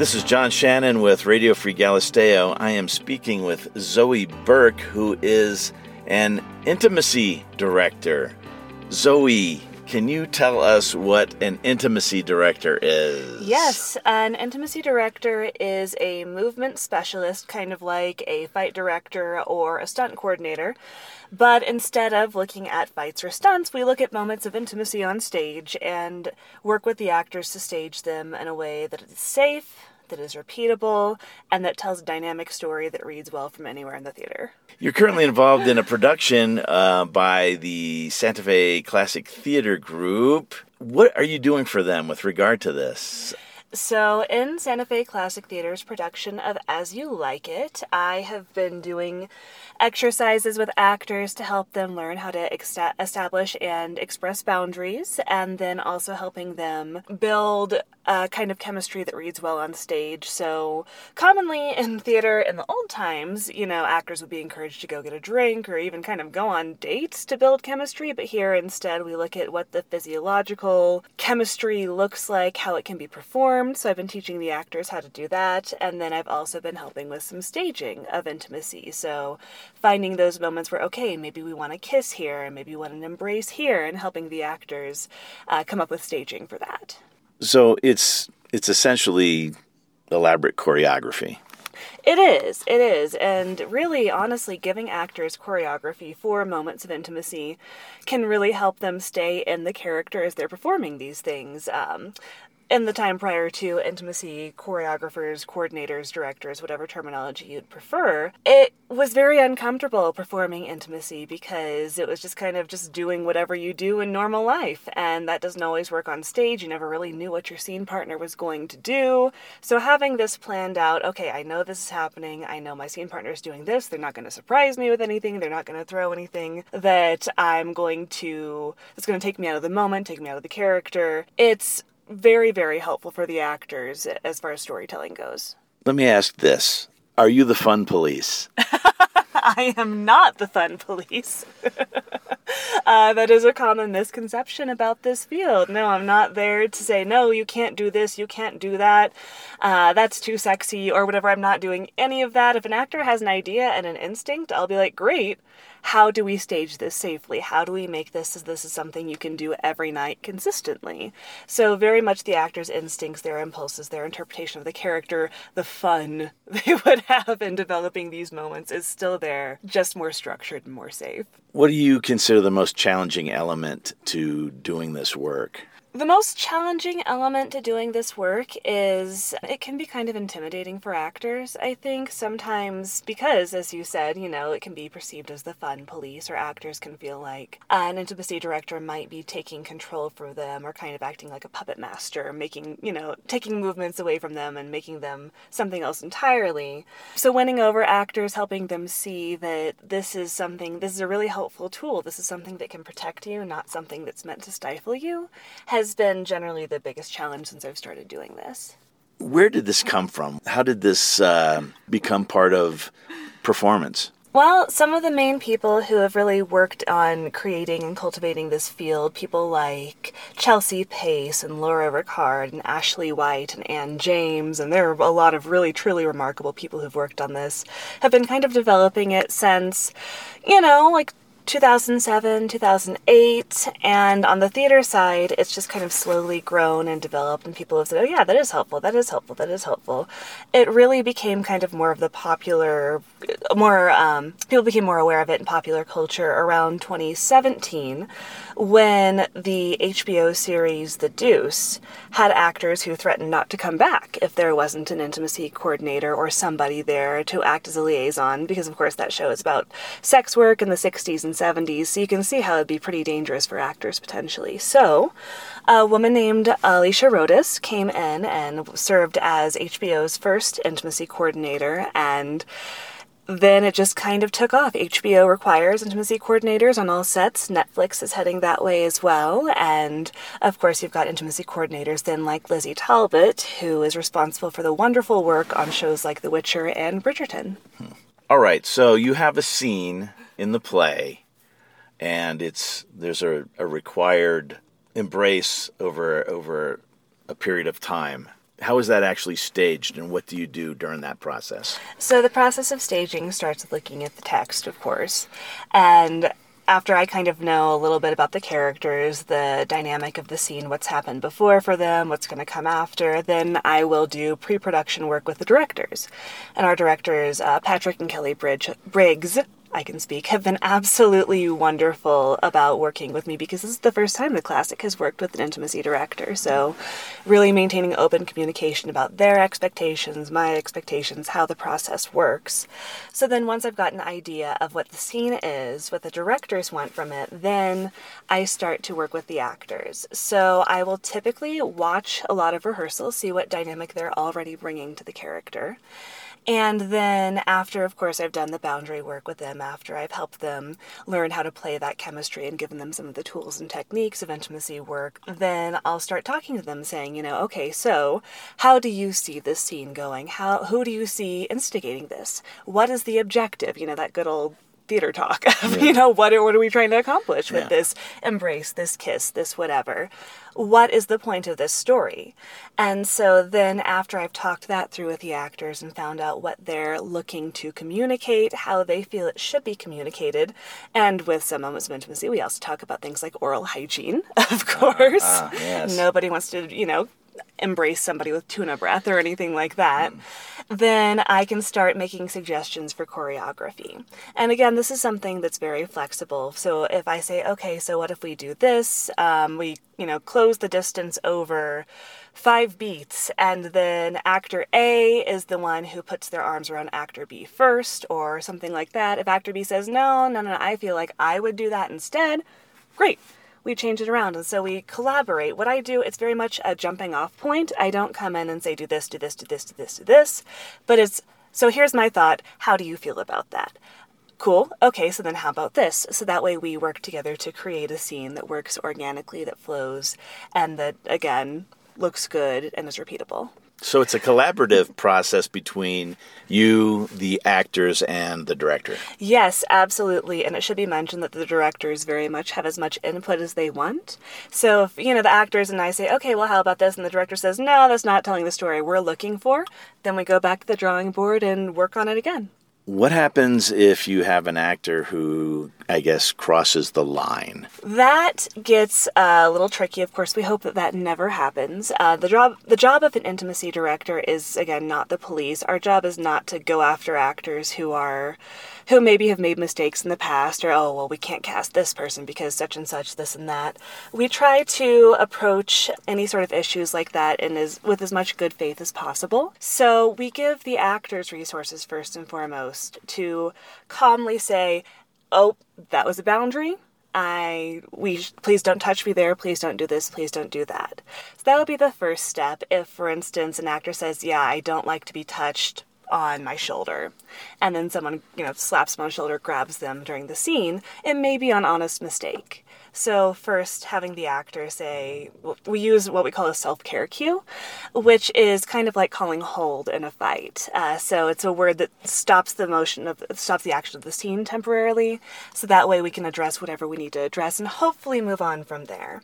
This is John Shannon with Radio Free Galisteo. I am speaking with Zoe Burke, who is an intimacy director. Zoe, can you tell us what an intimacy director is? Yes, an intimacy director is a movement specialist, kind of like a fight director or a stunt coordinator. But instead of looking at fights or stunts, we look at moments of intimacy on stage and work with the actors to stage them in a way that is safe, that is repeatable, and that tells a dynamic story that reads well from anywhere in the theater. You're currently involved in a production uh, by the Santa Fe Classic Theater Group. What are you doing for them with regard to this? So, in Santa Fe Classic Theater's production of As You Like It, I have been doing exercises with actors to help them learn how to establish and express boundaries, and then also helping them build a kind of chemistry that reads well on stage. So, commonly in theater in the old times, you know, actors would be encouraged to go get a drink or even kind of go on dates to build chemistry, but here instead we look at what the physiological chemistry looks like, how it can be performed performed, so I've been teaching the actors how to do that. And then I've also been helping with some staging of intimacy. So finding those moments where, okay, maybe we want to kiss here, and maybe we want an embrace here, and helping the actors uh, come up with staging for that. So it's it's essentially elaborate choreography. It is, it is. And really, honestly, giving actors choreography for moments of intimacy can really help them stay in the character as they're performing these things. Um, in the time prior to intimacy choreographers, coordinators, directors, whatever terminology you'd prefer, it was very uncomfortable performing intimacy because it was just kind of just doing whatever you do in normal life. And that doesn't always work on stage. You never really knew what your scene partner was going to do. So having this planned out, okay, I know this is happening. I know my scene partner is doing this. They're not going to surprise me with anything. They're not going to throw anything that I'm going to, it's going to take me out of the moment, take me out of the character. It's very, very helpful for the actors as far as storytelling goes. Let me ask this Are you the fun police? I am not the fun police. uh, that is a common misconception about this field. No, I'm not there to say, no, you can't do this, you can't do that, uh, that's too sexy, or whatever. I'm not doing any of that. If an actor has an idea and an instinct, I'll be like, great how do we stage this safely? How do we make this as this is something you can do every night consistently? So, very much the actor's instincts, their impulses, their interpretation of the character, the fun they would have in developing these moments is still there, just more structured and more safe. What do you consider the most challenging element to doing this work? The most challenging element to doing this work is it can be kind of intimidating for actors, I think, sometimes because, as you said, you know, it can be perceived as the fun police, or actors can feel like an intimacy director might be taking control for them or kind of acting like a puppet master, making, you know, taking movements away from them and making them something else entirely. So, winning over actors, helping them see that this is something, this is a really helpful tool, this is something that can protect you, not something that's meant to stifle you, has been generally the biggest challenge since I've started doing this. Where did this come from? How did this uh, become part of performance? Well, some of the main people who have really worked on creating and cultivating this field, people like Chelsea Pace and Laura Rikard and Ashley White and Anne James, and there are a lot of really truly remarkable people who've worked on this, have been kind of developing it since, you know, like 2007, 2008, and on the theater side, it's just kind of slowly grown and developed, and people have said, oh, yeah, that is helpful, that is helpful, that is helpful. It really became kind of more of the popular, more, um, people became more aware of it in popular culture around 2017 when the HBO series The Deuce had actors who threatened not to come back if there wasn't an intimacy coordinator or somebody there to act as a liaison, because of course that show is about sex work in the 60s and 70s, so you can see how it'd be pretty dangerous for actors potentially. So, a woman named Alicia Rodis came in and served as HBO's first intimacy coordinator and then it just kind of took off. HBO requires intimacy coordinators on all sets. Netflix is heading that way as well. And of course, you've got intimacy coordinators then like Lizzy Talbot, who is responsible for the wonderful work on shows like The Witcher and Bridgerton. Hmm. All right, so you have a scene in the play, and it's there's a, a required embrace over over a period of time how is that actually staged and what do you do during that process? So the process of staging starts with looking at the text, of course. And after I kind of know a little bit about the characters, the dynamic of the scene, what's happened before for them, what's going to come after, then I will do pre production work with the directors. And our directors, uh, Patrick and Kelly Bridge, Briggs, I can speak, have been absolutely wonderful about working with me because this is the first time the classic has worked with an intimacy director. So, really maintaining open communication about their expectations, my expectations, how the process works. So, then once I've got an idea of what the scene is, what the directors want from it, then I start to work with the actors. So, I will typically watch a lot of rehearsals, see what dynamic they're already bringing to the character. And then, after, of course, I've done the boundary work with them, after I've helped them learn how to play that chemistry and given them some of the tools and techniques of intimacy work, then I'll start talking to them, saying, you know, okay, so how do you see this scene going? How, who do you see instigating this? What is the objective? You know, that good old theater talk of, yeah. you know, what are, what are we trying to accomplish with yeah. this embrace, this kiss, this whatever? What is the point of this story? And so then after I've talked that through with the actors and found out what they're looking to communicate, how they feel it should be communicated, and with some moments of intimacy, we also talk about things like oral hygiene, of course. Uh, uh, yes. Nobody wants to, you know, embrace somebody with tuna breath or anything like that, then I can start making suggestions for choreography. And again, this is something that's very flexible. So if I say, okay, so what if we do this? Um, we, you know, close the distance over five beats, and then actor A is the one who puts their arms around actor B first, or something like that. If actor B says, no, no, no, I feel like I would do that instead, great we change it around and so we collaborate. What I do, it's very much a jumping off point. I don't come in and say, do this, do this, do this, do this, do this, but it's so here's my thought. How do you feel about that? Cool. Okay, so then how about this? So that way we work together to create a scene that works organically, that flows, and that, again, looks good and is repeatable. So it's a collaborative process between you, the actors, and the director. Yes, absolutely. And it should be mentioned that the directors very much have as much input as they want. So if, you know, the actors and I say, okay, well, how about this? And the director says, no, that's not telling the story we're looking for, then we go back to the drawing board and work on it again. What happens if you have an actor who, I guess, crosses the line? That gets uh, a little tricky. Of course, we hope that that never happens. Uh, the job, the job of an intimacy director is again not the police. Our job is not to go after actors who are who maybe have made mistakes in the past or, oh, well, we can't cast this person because such and such, this and that. We try to approach any sort of issues like that in as, with as much good faith as possible. So we give the actors resources first and foremost to calmly say, oh, that was a boundary. I we please don't touch me there, please don't do this, please don't do that. So that would be the first step. If for instance an actor says, "Yeah, I don't like to be touched on my shoulder. And then someone you know slaps the shoulder grabs them during the scene. It may be an honest mistake. So first having the actor say we use what we call a self-care cue which is kind of like calling hold in a fight. Uh, so it's a word that stops the motion of stops the action of the scene temporarily. So that way we can address whatever we need to address and hopefully move on from there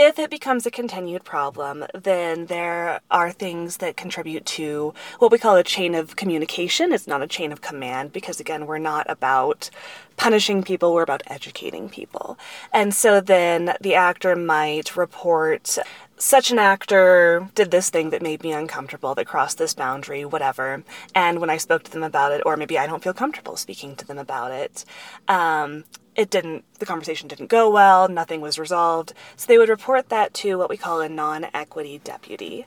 if it becomes a continued problem, then there are things that contribute to what we call a chain of communication. It's not a chain of command because, again, we're not about punishing people, we're about educating people. And so then the actor might report such an actor did this thing that made me uncomfortable, that crossed this boundary, whatever. And when I spoke to them about it, or maybe I don't feel comfortable speaking to them about it, um, it didn't, the conversation didn't go well, nothing was resolved. So they would report that to what we call a non equity deputy.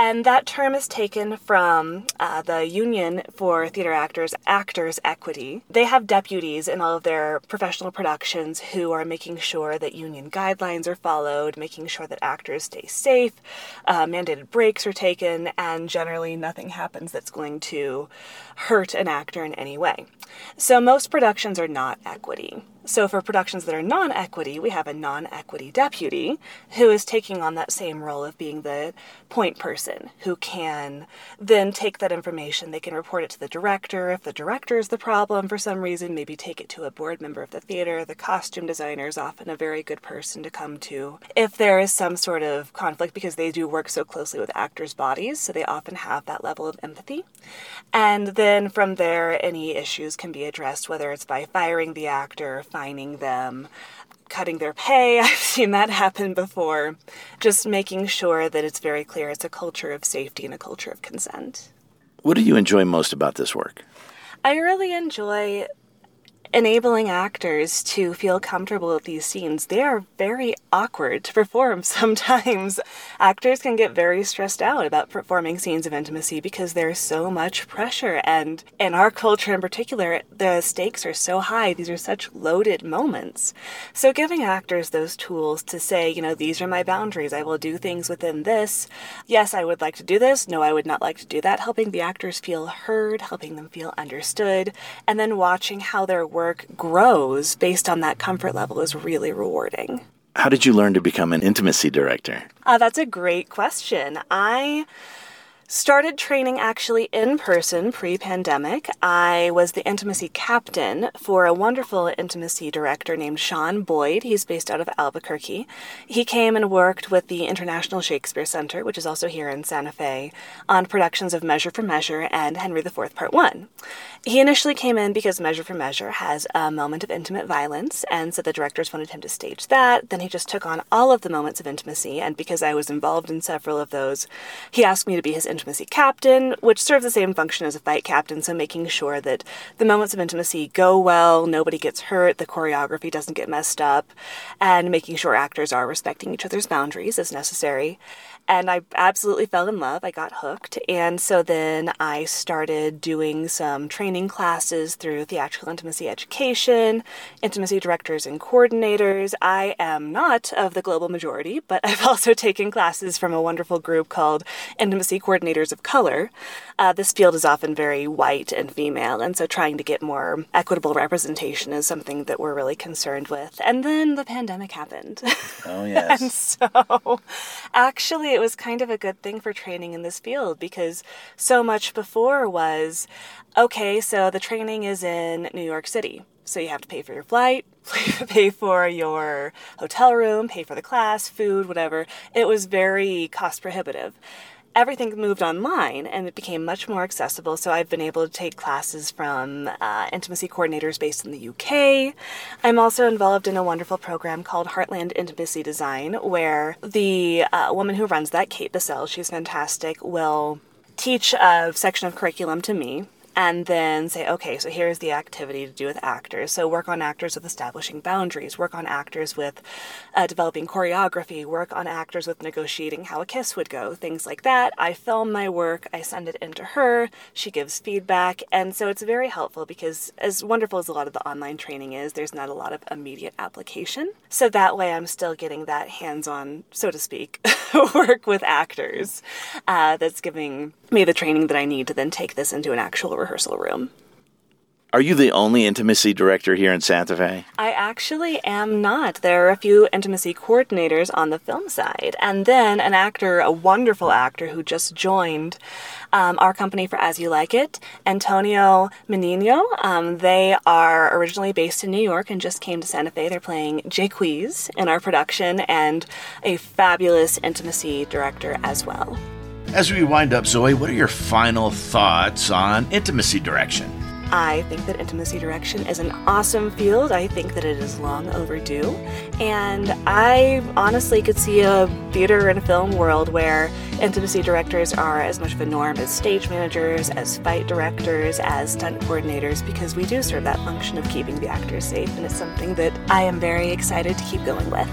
And that term is taken from uh, the Union for Theater Actors, Actors Equity. They have deputies in all of their professional productions who are making sure that union guidelines are followed, making sure that actors stay safe, uh, mandated breaks are taken, and generally nothing happens that's going to hurt an actor in any way. So most productions are not equity. So, for productions that are non equity, we have a non equity deputy who is taking on that same role of being the point person who can then take that information. They can report it to the director. If the director is the problem for some reason, maybe take it to a board member of the theater. The costume designer is often a very good person to come to. If there is some sort of conflict, because they do work so closely with actors' bodies, so they often have that level of empathy. And then from there, any issues can be addressed, whether it's by firing the actor, fining them, cutting their pay. I've seen that happen before. Just making sure that it's very clear it's a culture of safety and a culture of consent. What do you enjoy most about this work? I really enjoy enabling actors to feel comfortable with these scenes. They are very awkward to perform sometimes. actors can get very stressed out about performing scenes of intimacy because there's so much pressure. And in our culture in particular, the stakes are so high. These are such loaded moments. So giving actors those tools to say, you know, these are my boundaries. I will do things within this. Yes, I would like to do this. No, I would not like to do that. Helping the actors feel heard, helping them feel understood, and then watching how work grows based on that comfort level is really rewarding. How did you learn to become an intimacy director? Uh, that's a great question. I Started training actually in person pre pandemic. I was the intimacy captain for a wonderful intimacy director named Sean Boyd. He's based out of Albuquerque. He came and worked with the International Shakespeare Center, which is also here in Santa Fe, on productions of Measure for Measure and Henry IV, Part 1. He initially came in because Measure for Measure has a moment of intimate violence, and so the directors wanted him to stage that. Then he just took on all of the moments of intimacy, and because I was involved in several of those, he asked me to be his intimacy captain, which serves the same function as a fight captain, so making sure that the moments of intimacy go well, nobody gets hurt, the choreography doesn't get messed up, and making sure actors are respecting each other's boundaries as necessary and I absolutely fell in love. I got hooked. And so then I started doing some training classes through theatrical intimacy education, intimacy directors and coordinators. I am not of the global majority, but I've also taken classes from a wonderful group called Intimacy Coordinators of Color. Uh, this field is often very white and female, and so trying to get more equitable representation is something that we're really concerned with. And then the pandemic happened. Oh, yes. and so actually, it was kind of a good thing for training in this field because so much before was okay, so the training is in New York City. So you have to pay for your flight, pay for your hotel room, pay for the class, food, whatever. It was very cost prohibitive everything moved online and it became much more accessible. So I've been able to take classes from uh, intimacy coordinators based in the UK. I'm also involved in a wonderful program called Heartland Intimacy Design, where the uh, woman who runs that, Kate Bissell, she's fantastic, will teach a section of curriculum to me and then say, okay, so here's the activity to do with actors. So work on actors with establishing boundaries, work on actors with uh, developing choreography, work on actors with negotiating how a kiss would go, things like that. I film my work, I send it in to her, she gives feedback, and so it's very helpful because as wonderful as a lot of the online training is, there's not a lot of immediate application. So that way I'm still getting that hands-on, so to speak, work with actors uh, that's giving me the training that I need to then take this into an actual rehearsal room. Are you the only intimacy director here in Santa Fe? I actually am not. There are a few intimacy coordinators on the film side, and then an actor, a wonderful actor who just joined um, our company for As You Like It, Antonio Menino. Um, they are originally based in New York and just came to Santa Fe. They're playing Jaques in our production and a fabulous intimacy director as well. As we wind up, Zoe, what are your final thoughts on intimacy direction? I think that intimacy direction is an awesome field. I think that it is long overdue. And I honestly could see a theater and film world where intimacy directors are as much of a norm as stage managers, as fight directors, as stunt coordinators, because we do serve that function of keeping the actors safe. And it's something that I am very excited to keep going with.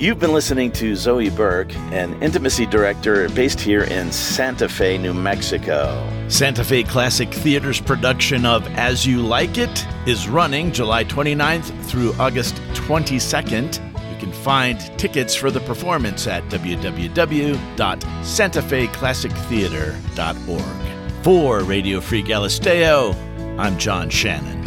You've been listening to Zoe Burke, an intimacy director based here in Santa Fe, New Mexico. Santa Fe Classic Theater's production of As You Like It is running July 29th through August 22nd. You can find tickets for the performance at www.santafeclassictheater.org. For Radio Free Galisteo, I'm John Shannon.